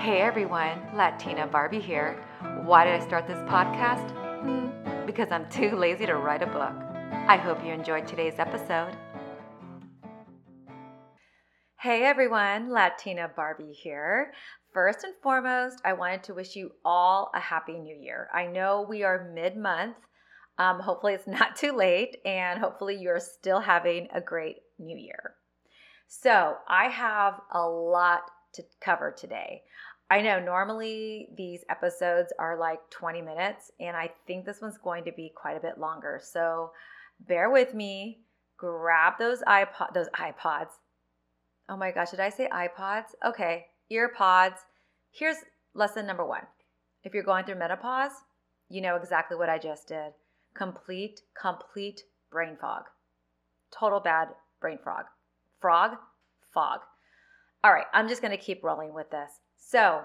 Hey everyone, Latina Barbie here. Why did I start this podcast? Hmm, because I'm too lazy to write a book. I hope you enjoyed today's episode. Hey everyone, Latina Barbie here. First and foremost, I wanted to wish you all a happy new year. I know we are mid month. Um, hopefully, it's not too late, and hopefully, you're still having a great new year. So, I have a lot to cover today. I know normally these episodes are like 20 minutes, and I think this one's going to be quite a bit longer. So bear with me. Grab those iPod, those iPods. Oh my gosh, did I say iPods? Okay, ear pods. Here's lesson number one. If you're going through menopause, you know exactly what I just did. Complete, complete brain fog. Total bad brain fog. Frog, fog. All right, I'm just going to keep rolling with this. So,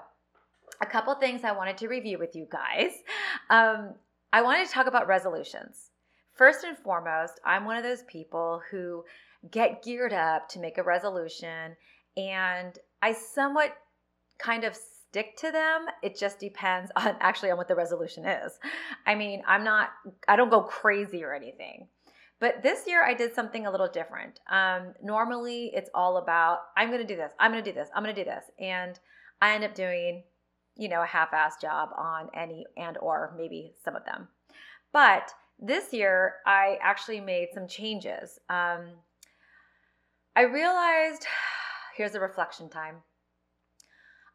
a couple things I wanted to review with you guys. Um, I wanted to talk about resolutions. First and foremost, I'm one of those people who get geared up to make a resolution and I somewhat kind of stick to them. It just depends on actually on what the resolution is. I mean, I'm not, I don't go crazy or anything. But this year I did something a little different. Um, normally it's all about, I'm going to do this, I'm going to do this, I'm going to do this. And I end up doing, you know, a half-ass job on any and or maybe some of them. But this year, I actually made some changes. Um, I realized, here's a reflection time.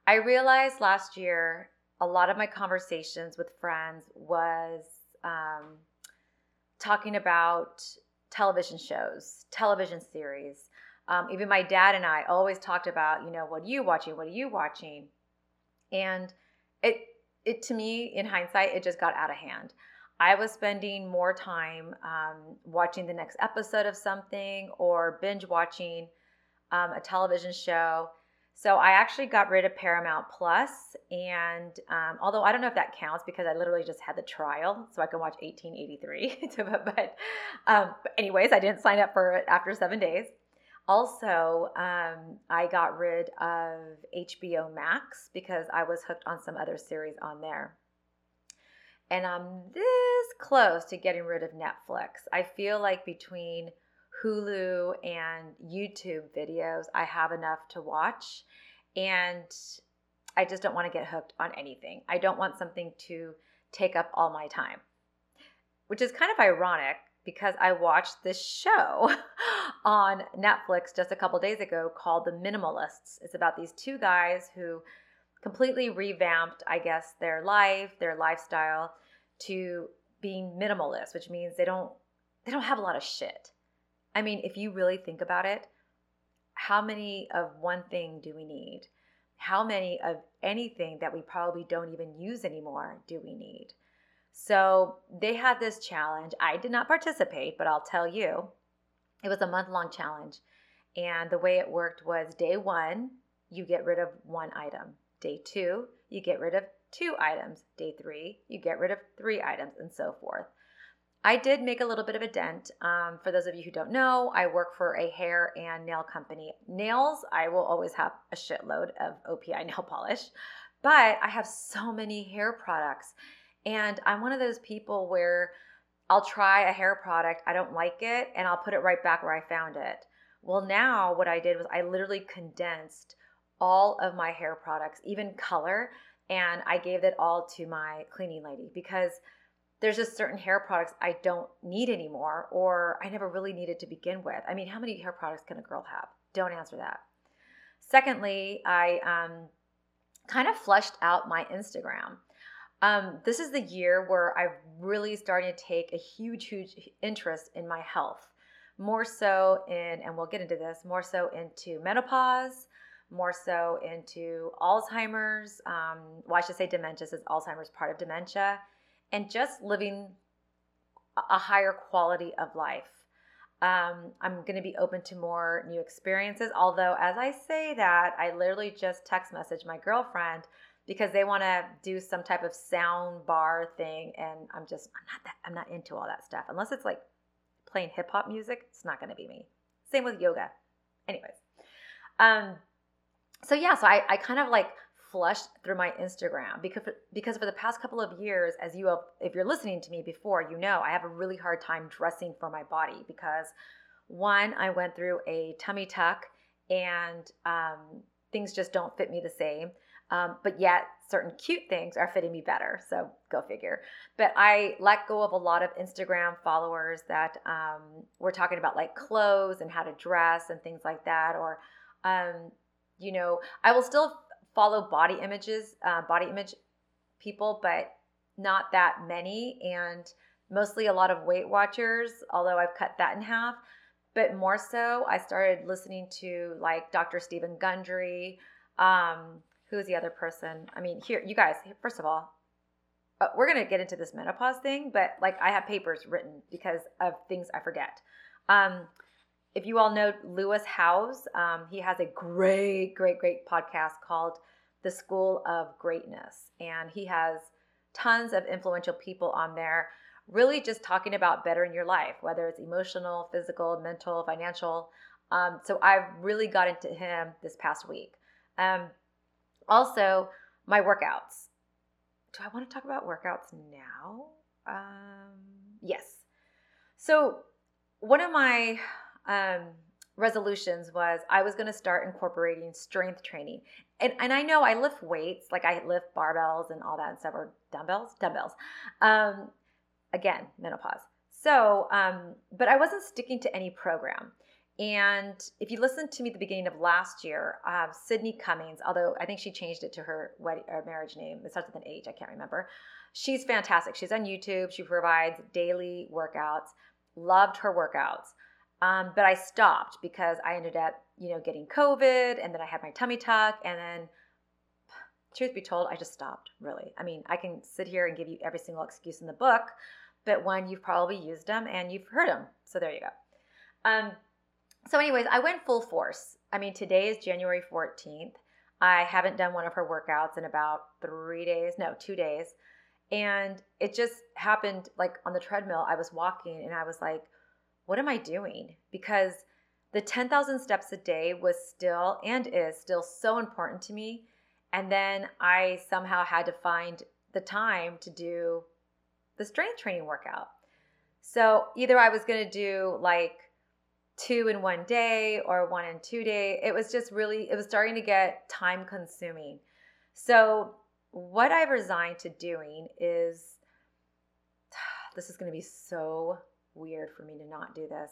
I realized last year a lot of my conversations with friends was um, talking about television shows, television series, um, even my dad and I always talked about, you know, what are you watching? What are you watching? And it, it to me, in hindsight, it just got out of hand. I was spending more time um, watching the next episode of something or binge watching um, a television show. So I actually got rid of Paramount Plus, and um, although I don't know if that counts because I literally just had the trial, so I can watch 1883. but, um, but anyways, I didn't sign up for it after seven days. Also, um, I got rid of HBO Max because I was hooked on some other series on there. And I'm this close to getting rid of Netflix. I feel like between Hulu and YouTube videos, I have enough to watch. And I just don't want to get hooked on anything. I don't want something to take up all my time, which is kind of ironic because I watched this show on Netflix just a couple days ago called The Minimalists. It's about these two guys who completely revamped, I guess, their life, their lifestyle to being minimalist, which means they don't they don't have a lot of shit. I mean, if you really think about it, how many of one thing do we need? How many of anything that we probably don't even use anymore do we need? So they had this challenge. I did not participate, but I'll tell you, it was a month long challenge. And the way it worked was day one, you get rid of one item. Day two, you get rid of two items. Day three, you get rid of three items, and so forth. I did make a little bit of a dent. Um, for those of you who don't know, I work for a hair and nail company. Nails, I will always have a shitload of OPI nail polish, but I have so many hair products. And I'm one of those people where I'll try a hair product, I don't like it, and I'll put it right back where I found it. Well, now what I did was I literally condensed all of my hair products, even color, and I gave it all to my cleaning lady because there's just certain hair products I don't need anymore or I never really needed to begin with. I mean, how many hair products can a girl have? Don't answer that. Secondly, I um, kind of flushed out my Instagram. Um, this is the year where I'm really starting to take a huge, huge interest in my health. More so in, and we'll get into this, more so into menopause, more so into Alzheimer's. Um, well, I should say dementia, since Alzheimer's part of dementia, and just living a higher quality of life. Um, I'm going to be open to more new experiences. Although, as I say that, I literally just text message my girlfriend because they want to do some type of sound bar thing and I'm just I'm not that I'm not into all that stuff. Unless it's like playing hip hop music it's not going to be me. Same with yoga. Anyways. Um so yeah so I, I kind of like flushed through my Instagram because because for the past couple of years, as you have, if you're listening to me before, you know I have a really hard time dressing for my body because one, I went through a tummy tuck and um, things just don't fit me the same. Um, but yet, certain cute things are fitting me better. So go figure. But I let go of a lot of Instagram followers that um, were talking about like clothes and how to dress and things like that. Or, um, you know, I will still follow body images, uh, body image people, but not that many. And mostly a lot of Weight Watchers, although I've cut that in half. But more so, I started listening to like Dr. Steven Gundry. Um, who's the other person? I mean, here, you guys, first of all, uh, we're going to get into this menopause thing, but like I have papers written because of things I forget. Um, if you all know Lewis Howes, um, he has a great, great, great podcast called The School of Greatness. And he has tons of influential people on there, really just talking about bettering your life, whether it's emotional, physical, mental, financial. Um, so I've really got into him this past week. Um, also, my workouts. Do I want to talk about workouts now? Um, yes. So, one of my um, resolutions was I was going to start incorporating strength training. And, and I know I lift weights, like I lift barbells and all that and stuff, or dumbbells, dumbbells. Um, again, menopause. So, um, but I wasn't sticking to any program. And if you listened to me at the beginning of last year, uh, Sydney Cummings, although I think she changed it to her wedding or marriage name, it starts with an H, I can't remember. She's fantastic. She's on YouTube. She provides daily workouts. Loved her workouts. Um, but I stopped because I ended up, you know, getting COVID and then I had my tummy tuck. And then, truth be told, I just stopped really. I mean, I can sit here and give you every single excuse in the book, but one, you've probably used them and you've heard them. So there you go. Um, so, anyways, I went full force. I mean, today is January 14th. I haven't done one of her workouts in about three days, no, two days. And it just happened like on the treadmill. I was walking and I was like, what am I doing? Because the 10,000 steps a day was still and is still so important to me. And then I somehow had to find the time to do the strength training workout. So either I was going to do like two in one day or one in two day. It was just really, it was starting to get time consuming. So, what I've resigned to doing is this is going to be so weird for me to not do this.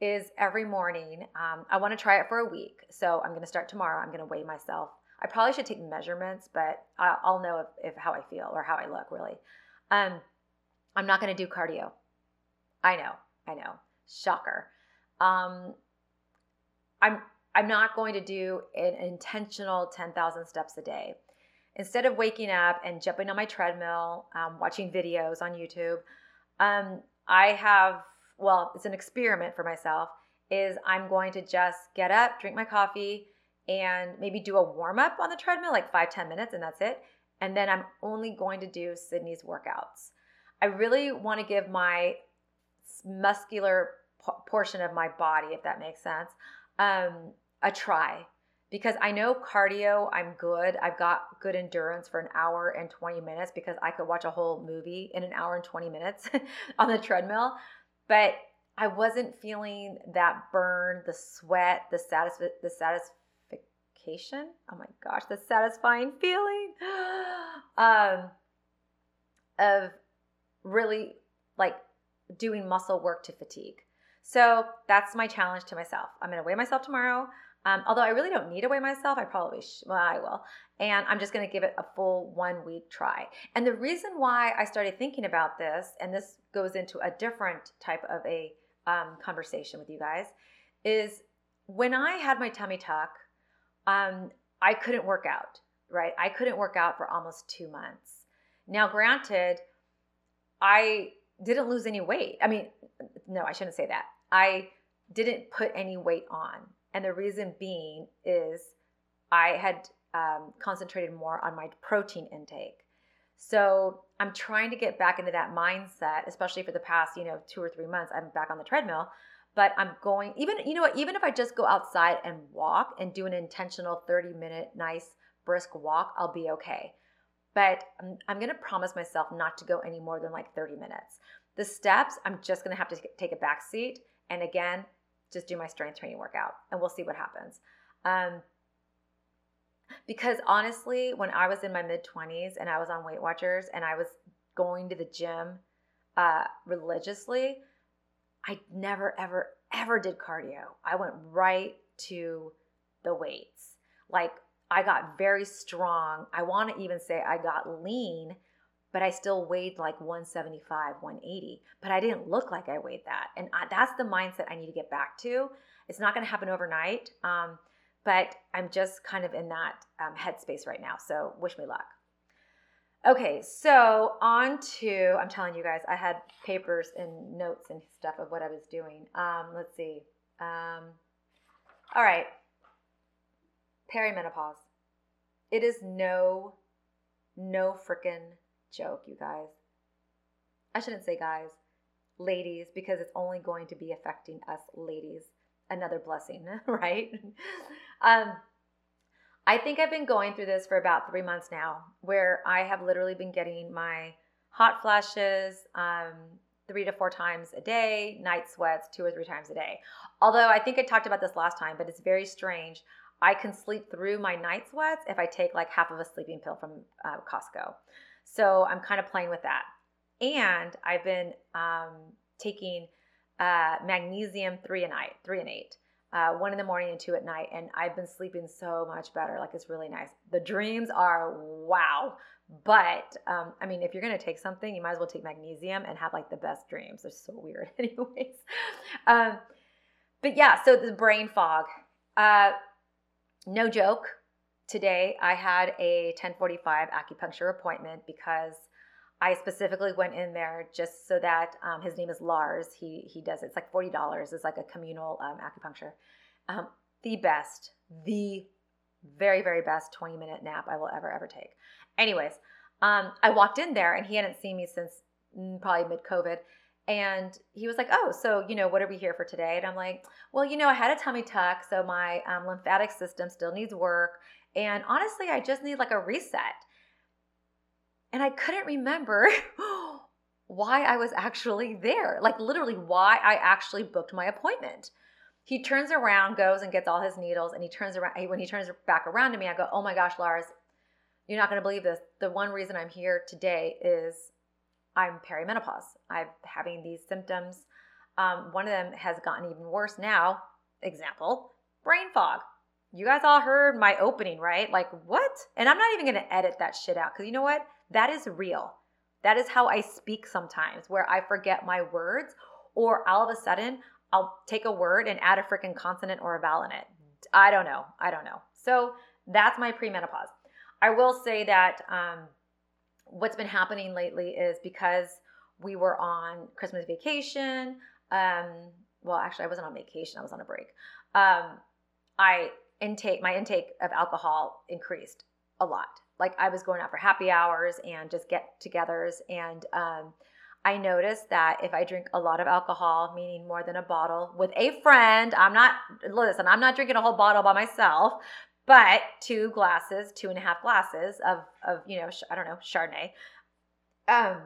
Is every morning, um, I want to try it for a week. So, I'm going to start tomorrow. I'm going to weigh myself. I probably should take measurements, but I'll know if, if how I feel or how I look really. Um, I'm not going to do cardio. I know, I know. Shocker um, I'm I'm not going to do an intentional 10,000 steps a day. Instead of waking up and jumping on my treadmill, um, watching videos on YouTube, um, I have well, it's an experiment for myself. Is I'm going to just get up, drink my coffee, and maybe do a warm up on the treadmill, like five ten minutes, and that's it. And then I'm only going to do Sydney's workouts. I really want to give my muscular portion of my body, if that makes sense, um, a try. Because I know cardio, I'm good. I've got good endurance for an hour and 20 minutes because I could watch a whole movie in an hour and 20 minutes on the treadmill. But I wasn't feeling that burn, the sweat, the satisf- the satisfaction. Oh my gosh, the satisfying feeling um, of really like doing muscle work to fatigue. So that's my challenge to myself. I'm going to weigh myself tomorrow. Um, although I really don't need to weigh myself, I probably sh- well I will, and I'm just going to give it a full one week try. And the reason why I started thinking about this, and this goes into a different type of a um, conversation with you guys, is when I had my tummy tuck, um, I couldn't work out. Right, I couldn't work out for almost two months. Now, granted, I didn't lose any weight. I mean, no, I shouldn't say that. I didn't put any weight on. And the reason being is I had um, concentrated more on my protein intake. So I'm trying to get back into that mindset, especially for the past, you know, two or three months. I'm back on the treadmill, but I'm going, even, you know what, even if I just go outside and walk and do an intentional 30 minute nice brisk walk, I'll be okay. But I'm, I'm going to promise myself not to go any more than like 30 minutes. The steps, I'm just to have to take a back seat. And again, just do my strength training workout and we'll see what happens. Um, because honestly, when I was in my mid 20s and I was on Weight Watchers and I was going to the gym uh, religiously, I never, ever, ever did cardio. I went right to the weights. Like I got very strong. I want to even say I got lean, but I still weighed like 175, 180. But I didn't look like I weighed that. And I, that's the mindset I need to get back to. It's not going to happen overnight, um, but I'm just kind of in that um, headspace right now. So wish me luck. Okay, so on to, I'm telling you guys, I had papers and notes and stuff of what I was doing. Um, let's see. Um, all right, perimenopause. It is no, no freaking joke, you guys. I shouldn't say guys, ladies, because it's only going to be affecting us ladies. Another blessing, right? um, I think I've been going through this for about three months now, where I have literally been getting my hot flashes um, three to four times a day, night sweats two or three times a day. Although I think I talked about this last time, but it's very strange. I can sleep through my night sweats if I take like half of a sleeping pill from uh, Costco. So I'm kind of playing with that. And I've been um, taking uh, magnesium three a night, three and eight, uh, one in the morning and two at night. And I've been sleeping so much better. Like it's really nice. The dreams are wow. But um, I mean, if you're to take something, you might as well take magnesium and have like the best dreams. They're so weird, anyways. Um, but yeah, so the brain fog. Uh, no joke, today I had a 1045 acupuncture appointment because I specifically went in there just so that um, his name is Lars. He he does it. It's like forty dollars. It's like a communal um, acupuncture. Um, the best, the very very best twenty minute nap I will ever ever take. Anyways, um, I walked in there and he hadn't seen me since mm, probably mid COVID, and he was like, Oh, so, you know, what are we here for today? And I'm like, Well, you know, I had a tummy tuck, so my um, lymphatic system still needs work. And honestly, I just need like a reset. And I couldn't remember why I was actually there, like literally why I actually booked my appointment. He turns around, goes and gets all his needles, and he turns around. When he turns back around to me, I go, Oh my gosh, Lars, you're not going to believe this. The one reason I'm here today is I'm perimenopause. I'm having these symptoms. Um, one of them has gotten even worse now. Example, brain fog. You guys all heard my opening, right? Like, what? And I'm not even going to edit that shit out because you know what? That is real. That is how I speak sometimes, where I forget my words, or all of a sudden I'll take a word and add a freaking consonant or a vowel in it. I don't know. I don't know. So that's my premenopause. I will say that um, what's been happening lately is because we were on Christmas vacation. Um, well, actually, I wasn't on vacation. I was on a break. Um, I intake my intake of alcohol increased a lot. Like I was going out for happy hours and just get-togethers, and um, I noticed that if I drink a lot of alcohol, meaning more than a bottle, with a friend, I'm not listen. I'm not drinking a whole bottle by myself, but two glasses, two and a half glasses of of you know I don't know Chardonnay. Um,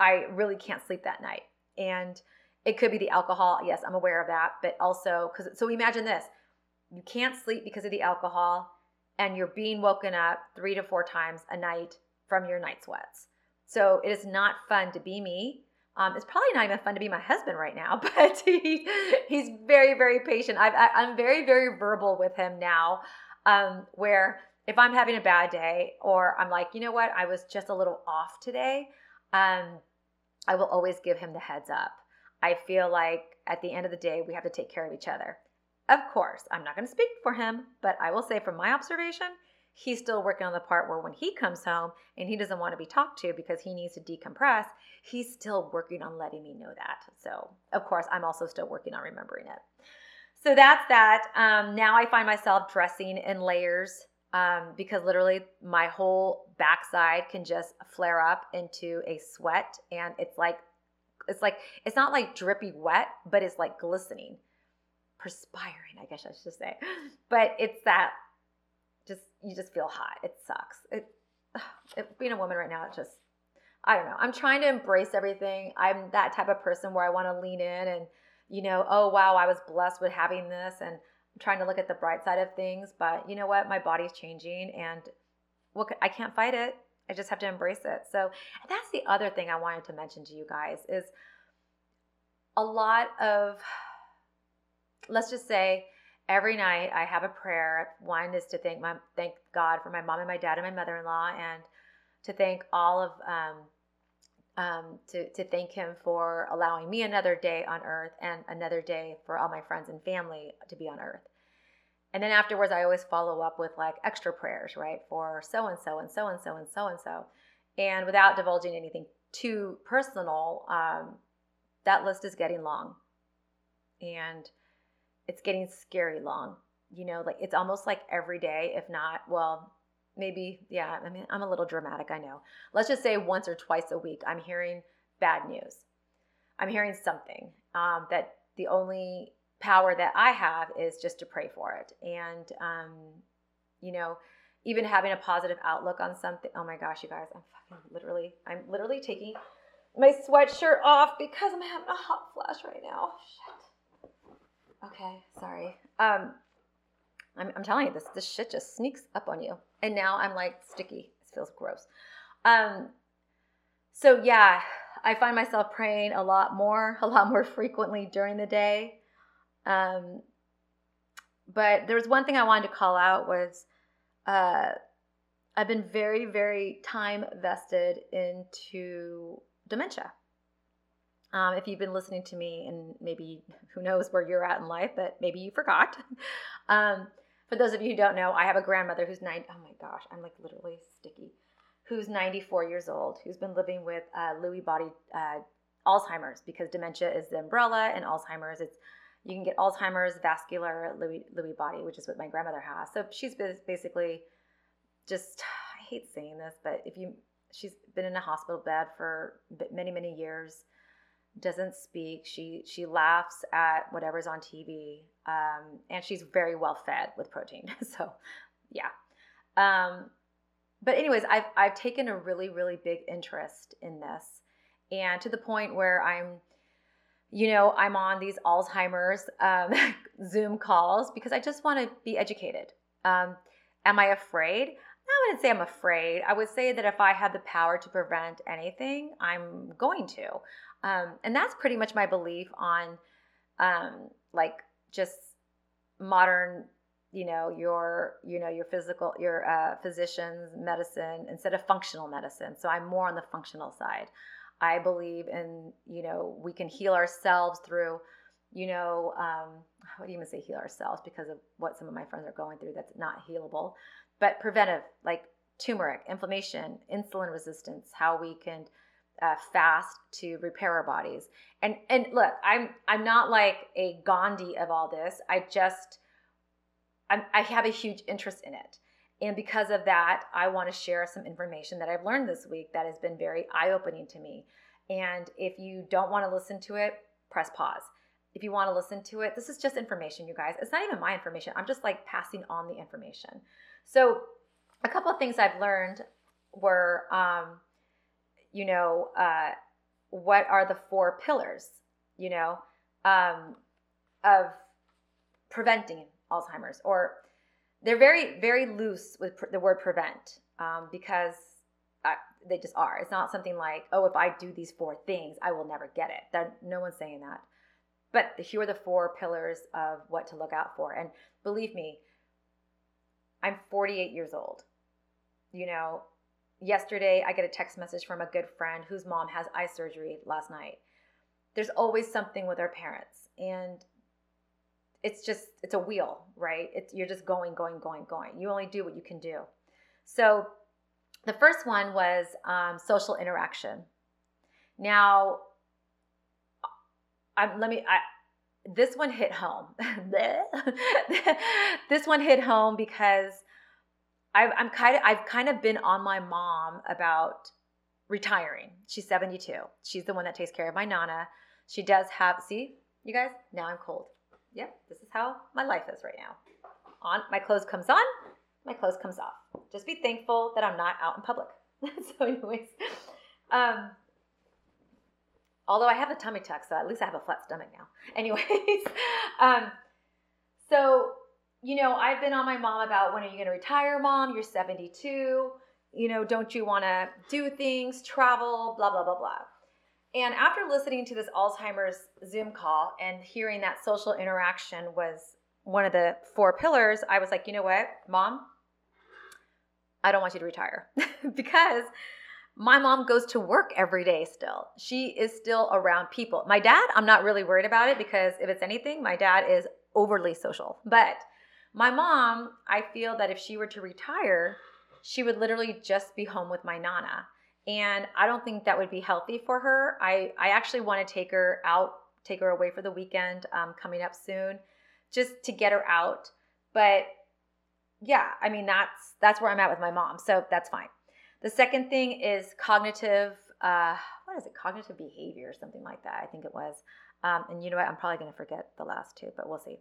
I really can't sleep that night, and it could be the alcohol. Yes, I'm aware of that, but also because so imagine this: you can't sleep because of the alcohol, and you're being woken up three to four times a night from your night sweats. So it is not fun to be me. Um, it's probably not even fun to be my husband right now, but he, he's very, very patient. i am very, very verbal with him now, um, where if I'm having a bad day or I'm like, you know what, I was just a little off today, um, I will always give him the heads up. I feel like at the end of the day, we have to take care of each other. Of course, I'm not going to speak for him, but I will say from my observation, he's still working on the part where when he comes home and he doesn't want to be talked to because he needs to decompress, he's still working on letting me know that. So, of course, I'm also still working on remembering it. So that's that. Um, now I find myself dressing in layers um, because literally my whole backside can just flare up into a sweat, and it's like it's like it's not like drippy wet, but it's like glistening, perspiring. I guess I should say, but it's that just you just feel hot. It sucks. It, it being a woman right now, it just I don't know. I'm trying to embrace everything. I'm that type of person where I want to lean in and you know, oh wow, I was blessed with having this and I'm trying to look at the bright side of things, but you know what? My body's changing and well, I can't fight it. I just have to embrace it. So, that's the other thing I wanted to mention to you guys is a lot of let's just say every night I have a prayer. One is to thank my thank God for my mom and my dad and my mother-in-law, and to thank all of um, um, to to thank Him for allowing me another day on Earth and another day for all my friends and family to be on Earth. And then afterwards, I always follow up with like extra prayers, right, for so and so and so and so and so and so, and without divulging anything too personal. Um, that list is getting long, and it's getting scary long. You know, like it's almost like every day, if not, well, maybe, yeah, I mean, I'm a little dramatic, I know. Let's just say once or twice a week, I'm hearing bad news. I'm hearing something um, that the only power that I have is just to pray for it. And, um, you know, even having a positive outlook on something. Oh my gosh, you guys, I'm fucking literally, I'm literally taking my sweatshirt off because I'm having a hot flash right now. Shit. Okay, sorry. Um, I'm, I'm telling you, this this shit just sneaks up on you, and now I'm like sticky. It feels gross. Um, so yeah, I find myself praying a lot more, a lot more frequently during the day. Um, but there was one thing I wanted to call out was, uh, I've been very, very time vested into dementia. Um, if you've been listening to me, and maybe who knows where you're at in life, but maybe you forgot. um, for those of you who don't know, I have a grandmother who's nine. Oh my gosh, I'm like literally sticky. Who's 94 years old, who's been living with uh, Lewy body uh, Alzheimer's because dementia is the umbrella, and Alzheimer's it's you can get Alzheimer's, vascular Lewy, Lewy body, which is what my grandmother has. So she's basically just I hate saying this, but if you she's been in a hospital bed for many many years doesn't speak. She she laughs at whatever's on TV, um, and she's very well fed with protein. so, yeah. Um, but anyways, I've I've taken a really really big interest in this, and to the point where I'm, you know, I'm on these Alzheimer's um, Zoom calls because I just want to be educated. Um, am I afraid? I wouldn't say I'm afraid. I would say that if I had the power to prevent anything, I'm going to. Um, and that's pretty much my belief on um, like just modern you know your you know your physical your uh, physicians medicine instead of functional medicine. So i'm more on the functional side. I believe in you know we can heal ourselves through you know um, i would even say heal ourselves because of what some of my friends are going through that's not healable but preventive like turmeric inflammation insulin resistance how we can uh, fast to repair our bodies. And and look, I'm I'm not like a Gandhi of all this. I just I'm, I have a huge interest in it. And because of that, I want to share some information that I've learned this week that has been very eye opening to me. And if you don't want to listen to it, press pause. If you want to listen to it, this is just information, you guys. It's not even my information. I'm just like passing on the information. So, a couple of things I've learned were um, you know, uh, what are the four pillars, you know, um, of preventing Alzheimer's? Or they're very, very loose with the word prevent um, because I, they just are. It's not something like, oh, if I do these four things, I will never get it. That no one's saying that. But here are the four pillars of what to look out for. And believe me, I'm 48 years old. You know, yesterday I get a text message from a good friend whose mom has eye surgery last night. There's always something with our parents and it's just it's a wheel, right? It's you're just going going going going. You only do what you can do. So the first one was um, social interaction. Now, I'm, let me. I, this one hit home. this one hit home because I've, I'm kind of I've kind of been on my mom about retiring. She's 72. She's the one that takes care of my nana. She does have see you guys. Now I'm cold. Yep, this is how my life is right now. On my clothes comes on, my clothes comes off. Just be thankful that I'm not out in public. so, anyways, um, although I have a tummy tuck, so at least I have a flat stomach now. Anyways, um, so you know, I've been on my mom about when are you going to retire, mom? You're 72. You know, don't you want to do things, travel, blah blah blah blah. And after listening to this Alzheimer's Zoom call and hearing that social interaction was one of the four pillars, I was like, you know what, mom, I don't want you to retire because my mom goes to work every day still. She is still around people. My dad, I'm not really worried about it because if it's anything, my dad is overly social. But my mom, I feel that if she were to retire, she would literally just be home with my nana. And I don't think that would be healthy for her. I, I actually want to take her out, take her away for the weekend um, coming up soon, just to get her out. But yeah, I mean that's that's where I'm at with my mom, so that's fine. The second thing is cognitive. Uh, what is it? Cognitive behavior, or something like that. I think it was. Um, and you know what? I'm probably going to forget the last two, but we'll see.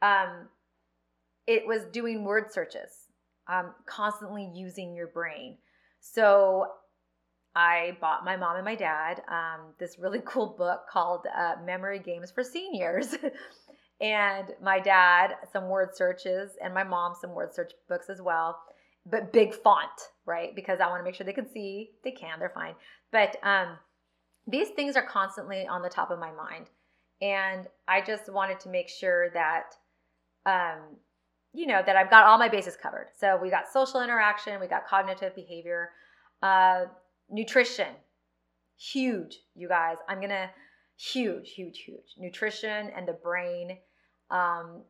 Um, it was doing word searches, um, constantly using your brain. So I bought my mom and my dad um, this really cool book called uh, Memory Games for Seniors. and my dad some word searches, and my mom some word search books as well, but big font, right? Because I want to make sure they can see. They can, they're fine. But um, these things are constantly on the top of my mind. And I just wanted to make sure that, um, you know, that I've got all my bases covered. So we got social interaction, we got cognitive behavior. Uh, Nutrition, huge, you guys. I'm to, huge, huge, huge. Nutrition and the brain um,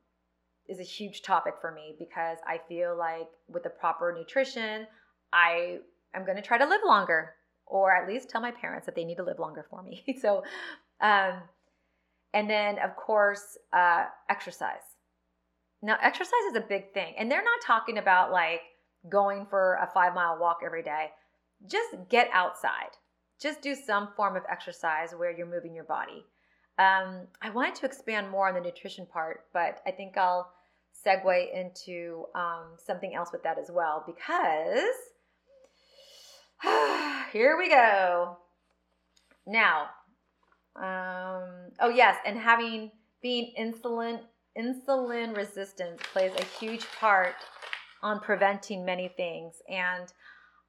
is a huge topic for me because I feel like with the proper nutrition, I am to try to live longer or at least tell my parents that they need to live longer for me. so, um, and then of course, uh, exercise. Now, exercise is a big thing, and they're not talking about like going for a five mile walk every day just get outside. Just do some form of exercise where you're moving your body. Um, I wanted to expand more on the nutrition part, but I think I'll segue into um, something else with that as well because here we go. Now, um, oh yes, and having being insulin insulin resistance plays a huge part on preventing many things and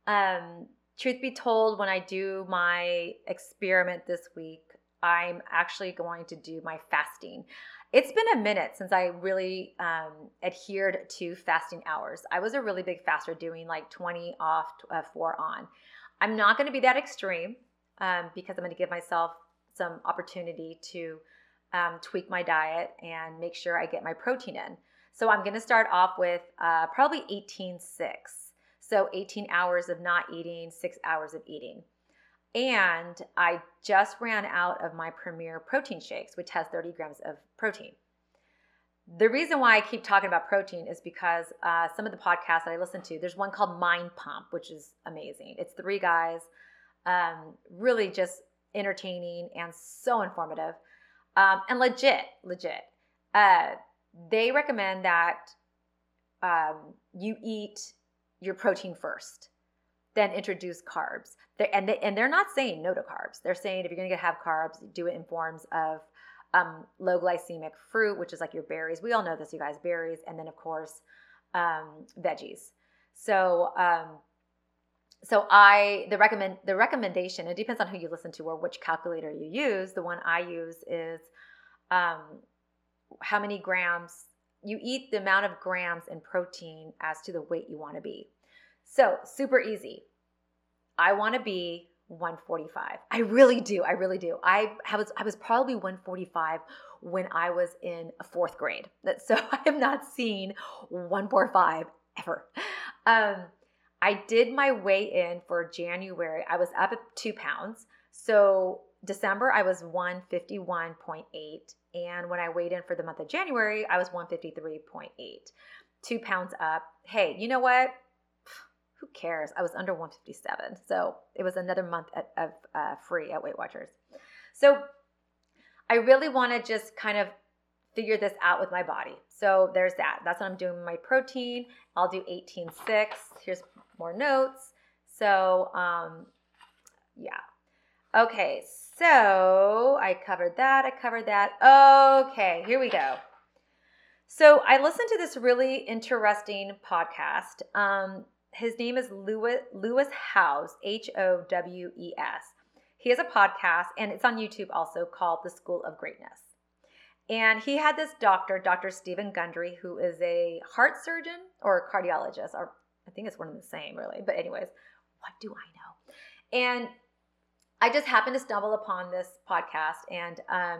um, truth be told, when I do my experiment this week, I'm actually going to do my fasting. It's been a minute since I really um, adhered to fasting hours. I was a really big faster doing like 20 off, uh, four on. I'm not going to be that extreme um, because I'm going to give myself some opportunity to um, tweak my diet and make sure I get my protein in. So I'm going to start off with uh, probably 18 6. So 18 hours of not eating, six hours of eating. And I just ran out of my Premier protein shakes, which has 30 grams of protein. The reason why I keep talking about protein is because uh, some of the podcasts that I listen to, there's one called Mind Pump, which is amazing. It's three guys, um, really just entertaining and so informative um, and legit, legit. Uh, they recommend that um, you eat your protein first, then introduce carbs. They're, and, they, and they're not saying no to carbs. They're saying if you're going to have carbs, do it in forms of um, low glycemic fruit, which is like your berries. We all know this, you guys, berries. And then, of course, um, veggies. So, um, so I the recommend the recommendation. It depends on who you listen to or which calculator you use. The one I use is um, how many grams you eat the amount of grams in protein as to the weight you want to be. So, super easy. I want to be 145. I really do. I really do. I was I was probably 145 when I was in fourth grade. So I have not seen 145 ever. Um, I did my weigh in for January. I was up at two pounds. So December, I was 151.8. And when I weighed in for the month of January, I was 153.8. Two pounds up. Hey, you know what? Who cares? I was under 157. So it was another month of uh, free at Weight Watchers. So I really want to just kind of figure this out with my body. So there's that. That's what I'm doing with my protein. I'll do 18.6. Here's more notes. So, um, yeah. Okay, so I covered that. I covered that. Okay, here we go. So I listened to this really interesting podcast. Um, his name is Lewis, Lewis Howes, H O W E S. He has a podcast and it's on YouTube also called The School of Greatness. And he had this doctor, Dr. Steven Gundry, who is a heart surgeon or a cardiologist, or I think it's one of the same, really. But, anyways, what do I know? And I just happened to stumble upon this podcast and um,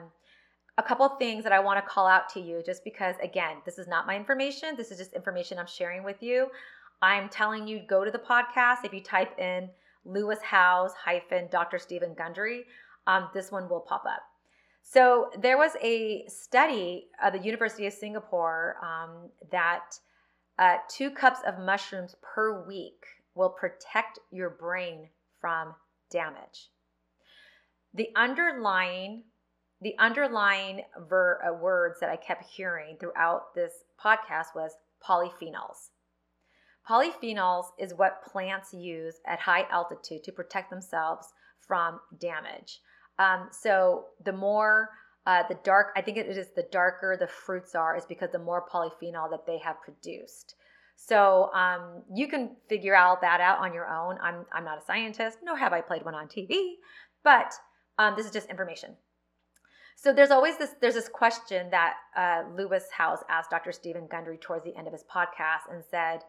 a couple things that I want to call out to you just because, again, this is not my information. This is just information I'm sharing with you. I'm telling you, go to the podcast. If you type in Lewis Howes hyphen Dr. Steven Gundry, um, this one will pop up. So there was a study at the University of Singapore um, that uh, two cups of mushrooms per week will protect your brain from damage. The underlying the underlying ver, uh, words that I kept hearing throughout this podcast was polyphenols. Polyphenols is what plants use at high altitude to protect themselves from damage. Um, so the more uh, the dark, I think it is the darker the fruits are, is because the more polyphenol that they have produced. So um, you can figure out that out on your own. I'm I'm not a scientist, nor have I played one on TV, but um, this is just information. So there's always this there's this question that uh, Lewis Howes asked Dr. Steven Gundry towards the end of his podcast and said,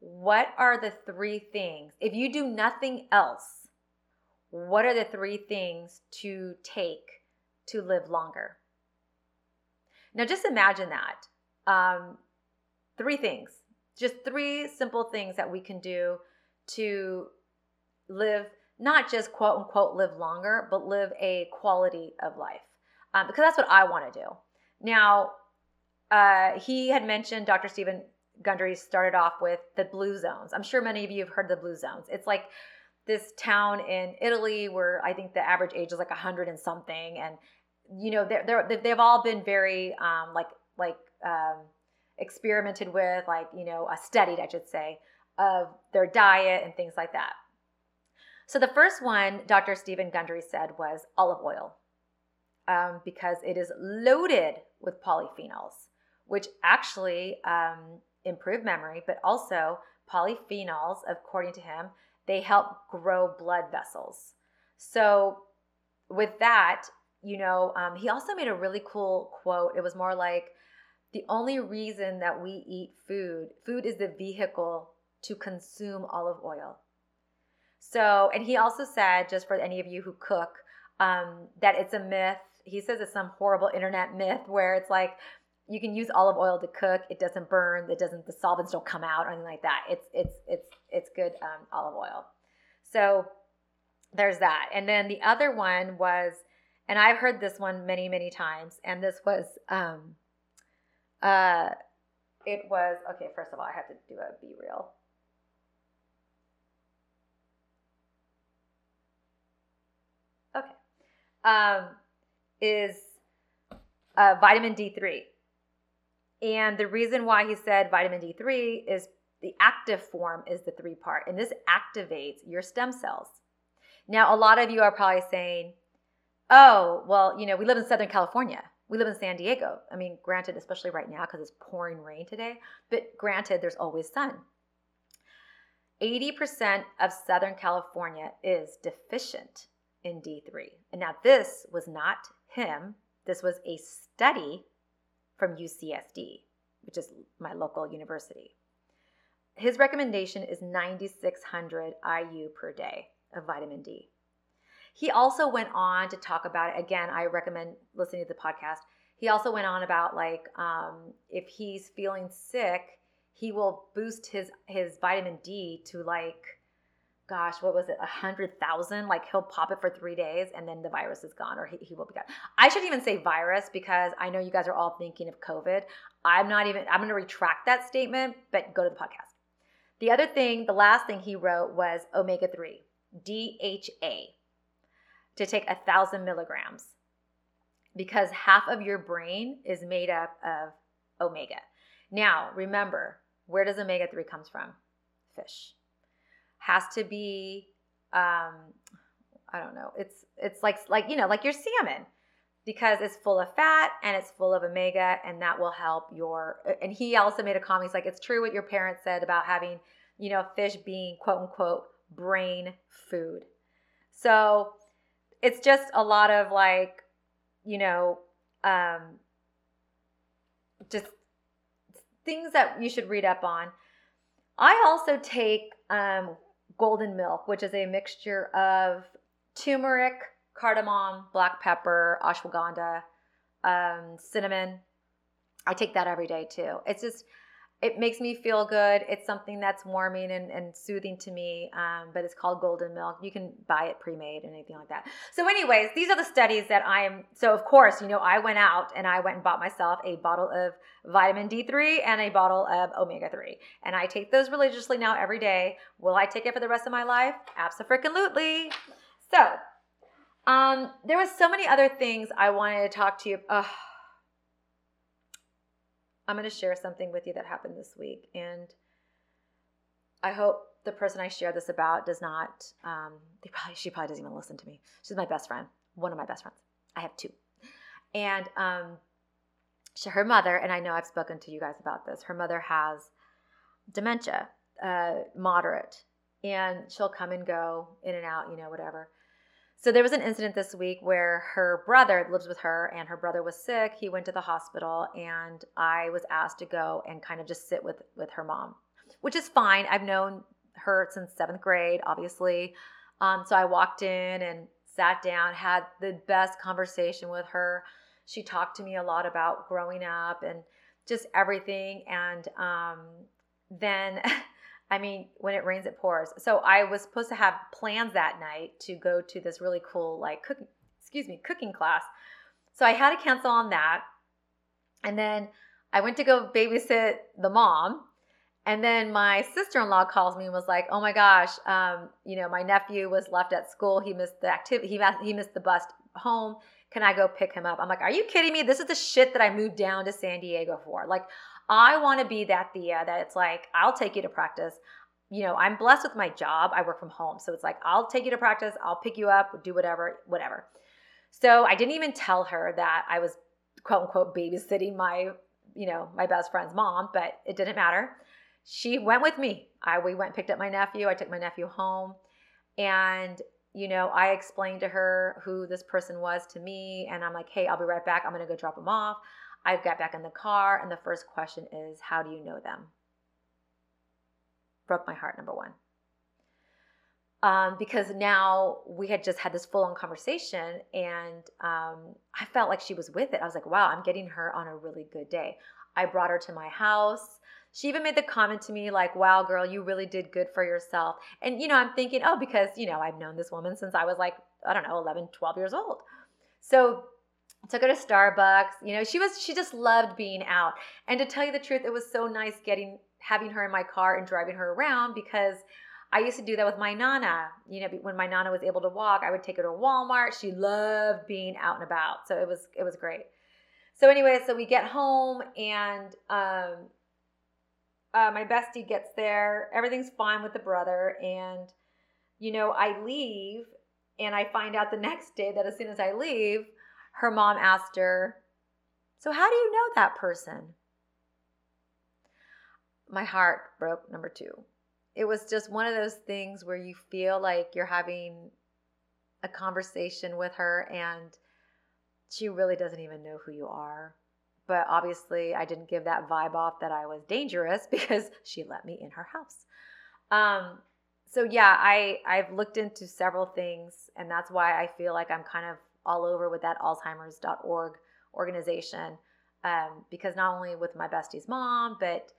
"What are the three things if you do nothing else?" what are the three things to take to live longer? Now, just imagine that. Um, three things, just three simple things that we can do to live, not just quote unquote live longer, but live a quality of life. Um, because that's what I want to do. Now, uh, he had mentioned Dr. Steven Gundry started off with the blue zones. I'm sure many of you have heard the blue zones. It's like this town in Italy where I think the average age is like hundred and something, and you know they're, they're they've all been very um, like like um, experimented with, like you know uh, studied, I should say, of their diet and things like that. So the first one Dr. Steven Gundry said was olive oil, um, because it is loaded with polyphenols, which actually um, improve memory, but also polyphenols, according to him, they help grow blood vessels. So, with that, you know, um, he also made a really cool quote. It was more like, the only reason that we eat food, food is the vehicle to consume olive oil. So, and he also said, just for any of you who cook, um, that it's a myth. He says it's some horrible internet myth where it's like you can use olive oil to cook. It doesn't burn. It doesn't. The solvents don't come out or anything like that. It's it's it's it's good um, olive oil. So there's that. And then the other one was, and I've heard this one many many times. And this was, um, uh, it was okay. First of all, I have to do a BeReal. Okay. Um, is uh, vitamin D3. And the reason why he said vitamin D3 is the active form is the three part, and this activates your stem cells. Now, a lot of you are probably saying, oh, well, you know, we live in Southern California. We live in San Diego. I mean, granted, especially right now because it's pouring rain today, but granted, there's always sun. 80% of Southern California is deficient in D3. And now, this was not him, this was a study from UCSD, which is my local university. His recommendation is 9,600 IU per day of vitamin D. He also went on to talk about it. Again, I recommend listening to the podcast. He also went on about like um, if he's feeling sick, he will boost his his vitamin D to like gosh, what was it, a hundred thousand? Like he'll pop it for three days and then the virus is gone or he, he will be gone. I should even say virus because I know you guys are all thinking of COVID. I'm not even, I'm going to retract that statement, but go to the podcast. The other thing, the last thing he wrote was omega 3, DHA, to take a thousand milligrams. because half of your brain is made up of omega. Now, remember, where does omega 3 comes from? Fish. Has to be um I don't know. It's it's like like you know, like your salmon because it's full of fat and it's full of omega and that will help your and he also made a comment he's like it's true what your parents said about having you know fish being quote unquote brain food so it's just a lot of like you know um just things that you should read up on i also take um golden milk which is a mixture of turmeric cardamom, black pepper, ashwagandha, um, cinnamon. I take that every day too. It's just, it makes me feel good. It's something that's warming and, and soothing to me, um, but it's called golden milk. You can buy it pre made and anything like that. So, anyways, these are the studies that I am. So, of course, you know, I went out and I went and bought myself a bottle of vitamin D3 and a bottle of omega 3. And I take those religiously now every day. Will I take it for the rest of my life? Absolutely. So, um, there was so many other things I wanted to talk to you. Ugh. I'm going to share something with you that happened this week, and I hope the person I share this about does not. Um, they probably she probably doesn't even listen to me. She's my best friend, one of my best friends. I have two, and um, she, her mother, and I know I've spoken to you guys about this. Her mother has dementia, uh, moderate, and she'll come and go in and out, you know, whatever. So there was an incident this week where her brother lives with her and her brother was sick. He went to the hospital and I was asked to go and kind of just sit with with her mom, which is fine. I've known her since 7th grade, obviously. Um, so I walked in and sat down, had the best conversation with her. She talked to me a lot about growing up and just everything and um, then I mean, when it rains, it pours. So I was supposed to have plans that night to go to this really cool, like, cooking, excuse me, cooking class. So I had to cancel on that. And then I went to go babysit the mom. And then my sister in law calls me and was like, "Oh my gosh, um, you know, my nephew was left at school. He missed the activity. He he missed the bus home. Can I go pick him up?" I'm like, "Are you kidding me? This is the shit that I moved down to San Diego for. Like, I want to be that tía that it's like, I'll take you to practice. You know, I'm blessed with my job. I work from home. So it's like, I'll take you to practice. I'll pick you up, do whatever, whatever. So I didn't even tell her that I was quote unquote babysitting my, you know, my best friend's mom, but it didn't matter. She went with me. I we went picked up my nephew. I took my nephew home and you know, I explained to her who this person was to me and I'm like, "Hey, I'll be right back. I'm going to go drop him off." I got back in the car, and the first question is, How do you know them? Broke my heart, number one. Um, because now we had just had this full on conversation, and um, I felt like she was with it. I was like, Wow, I'm getting her on a really good day. I brought her to my house. She even made the comment to me, like, wow, girl, you really did good for yourself. And, you know, I'm thinking, oh, because, you know, I've known this woman since I was like, I don't know, 11, 12 years old. So took her to Starbucks. You know, she was she just loved being out. And to tell you the truth, it was so nice getting having her in my car and driving her around because I used to do that with my nana. You know, when my nana was able to walk, I would take her to Walmart. She loved being out and about. So it was it was great. So anyway, so we get home and um uh, my bestie gets there. Everything's fine with the brother and you know, I leave and I find out the next day that as soon as I leave, her mom asked her, So, how do you know that person? My heart broke, number two. It was just one of those things where you feel like you're having a conversation with her and she really doesn't even know who you are. But obviously, I didn't give that vibe off that I was dangerous because she let me in her house. Um, so yeah, I I've looked into several things, and that's why I feel like I'm kind of all over with that Alzheimer's.org organization um, because not only with my bestie's mom, but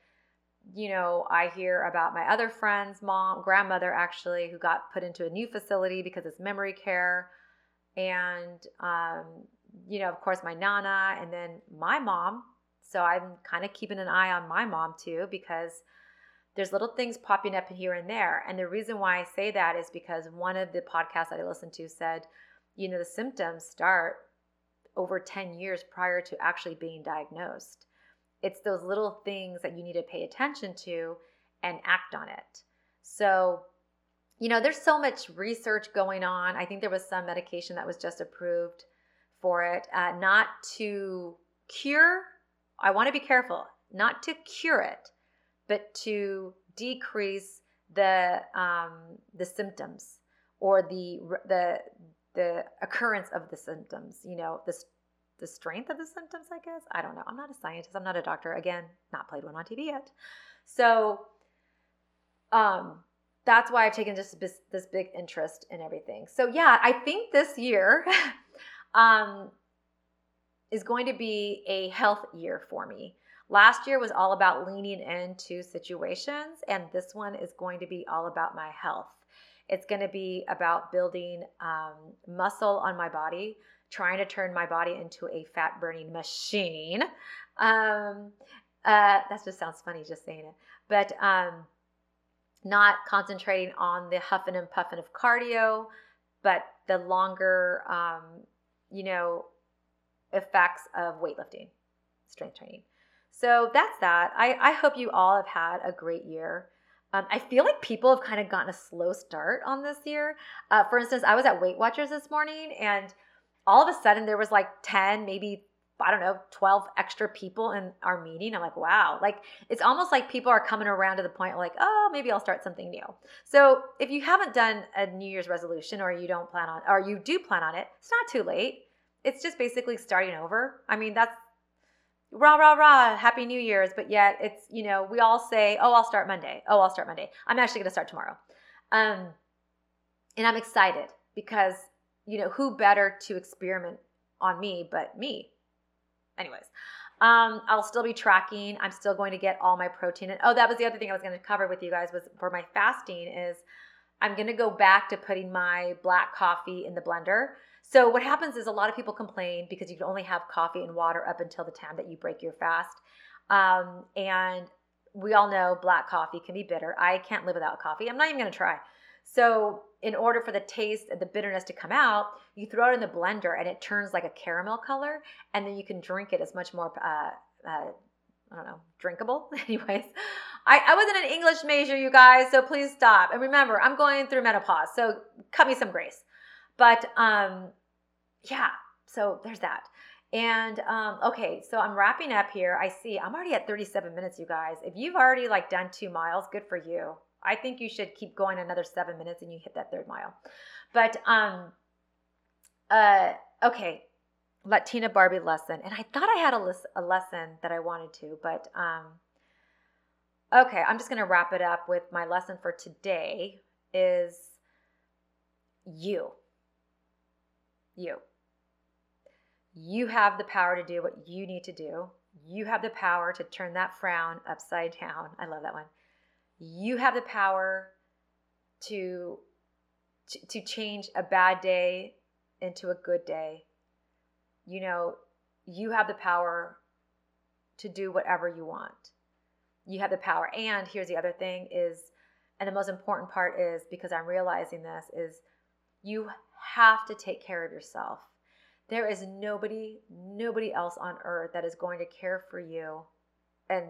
you know, I hear about my other friend's mom, grandmother actually, who got put into a new facility because it's memory care. And, um, you know, of course, my nana and then my mom. So I'm kind of keeping an eye on my mom too because there's little things popping up here and there. And the reason why I say that is because one of the podcasts that I listened to said, you know, the symptoms start over 10 years prior to actually being diagnosed. It's those little things that you need to pay attention to and act on it. So, you know, there's so much research going on. I think there was some medication that was just approved for it, uh, not to cure. I want to be careful, not to cure it, but to decrease the um, the symptoms or the the the occurrence of the symptoms. You know, the the strength of the symptoms. I guess I don't know. I'm not a scientist. I'm not a doctor. Again, not played one on TV yet. So, um, that's why I've taken just this, this big interest in everything. So yeah, I think this year um, is going to be a health year for me. Last year was all about leaning into situations, and this one is going to be all about my health. It's going to be about building um, muscle on my body, trying to turn my body into a fat burning machine. Um, uh, that just sounds funny just saying it, but um, not concentrating on the huffing and puffing of cardio, but the longer, um, you know, effects of weightlifting, strength training. So that's that. I, I hope you all have had a great year. Um, I feel like people have kind of gotten a slow start on this year. Uh, for instance, I was at Weight Watchers this morning and all of a sudden there was like 10, maybe I don't know, 12 extra people in our meeting. I'm like, wow. Like, it's almost like people are coming around to the point like, oh, maybe I'll start something new. So, if you haven't done a New Year's resolution or you don't plan on, or you do plan on it, it's not too late. It's just basically starting over. I mean, that's rah, rah, rah, happy New Year's. But yet, it's, you know, we all say, oh, I'll start Monday. Oh, I'll start Monday. I'm actually going to start tomorrow. Um, and I'm excited because, you know, who better to experiment on me but me? anyways, um, I'll still be tracking. I'm still going to get all my protein. And oh, that was the other thing I was going to cover with you guys was for my fasting is I'm going to go back to putting my black coffee in the blender. So what happens is a lot of people complain because you can only have coffee and water up until the time that you break your fast. Um, and we all know black coffee can be bitter. I can't live without coffee. I'm not even going to try. So, in order for the taste, and the bitterness to come out, you throw it in the blender and it turns like a caramel color, and then you can drink it as much more. Uh, uh, I don't know, drinkable. Anyways, I, I wasn't an English major, you guys, so please stop. And remember, I'm going through menopause, so cut me some grace. But um, yeah, so there's that. And um, okay, so I'm wrapping up here. I see I'm already at 37 minutes, you guys. If you've already like done two miles, good for you. I think you should keep going another seven minutes and you hit that third mile. But um, uh, okay, Latina Barbie lesson, and I thought I had a, list, a lesson that I wanted to, but um, okay, I'm just gonna wrap it up with my lesson for today is you, you. You have the power to do what you need to do. You have the power to turn that frown upside down. I love that one you have the power to, to, change a bad day into a good day. You know, you have the power to do whatever you want. You have the power. And here's the other thing is, and the most important part is because I'm realizing this is you have to take care of yourself. There is nobody, nobody else on earth that is going to care for you. And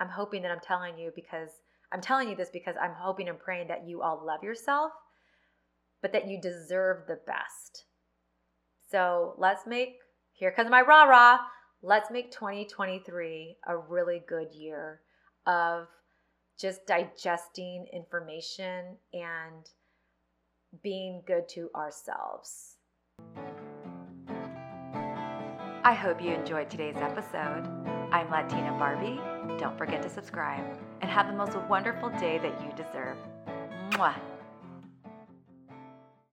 I'm hoping that I'm telling you because I'm telling you this because I'm hoping and praying that you all love yourself, but that you deserve the best. So let's make, here comes my rah rah, let's make 2023 a really good year of just digesting information and being good to ourselves. I hope you enjoyed today's episode. I'm Latina Barbie. Don't forget to subscribe and have the most wonderful day that you deserve. Mwah.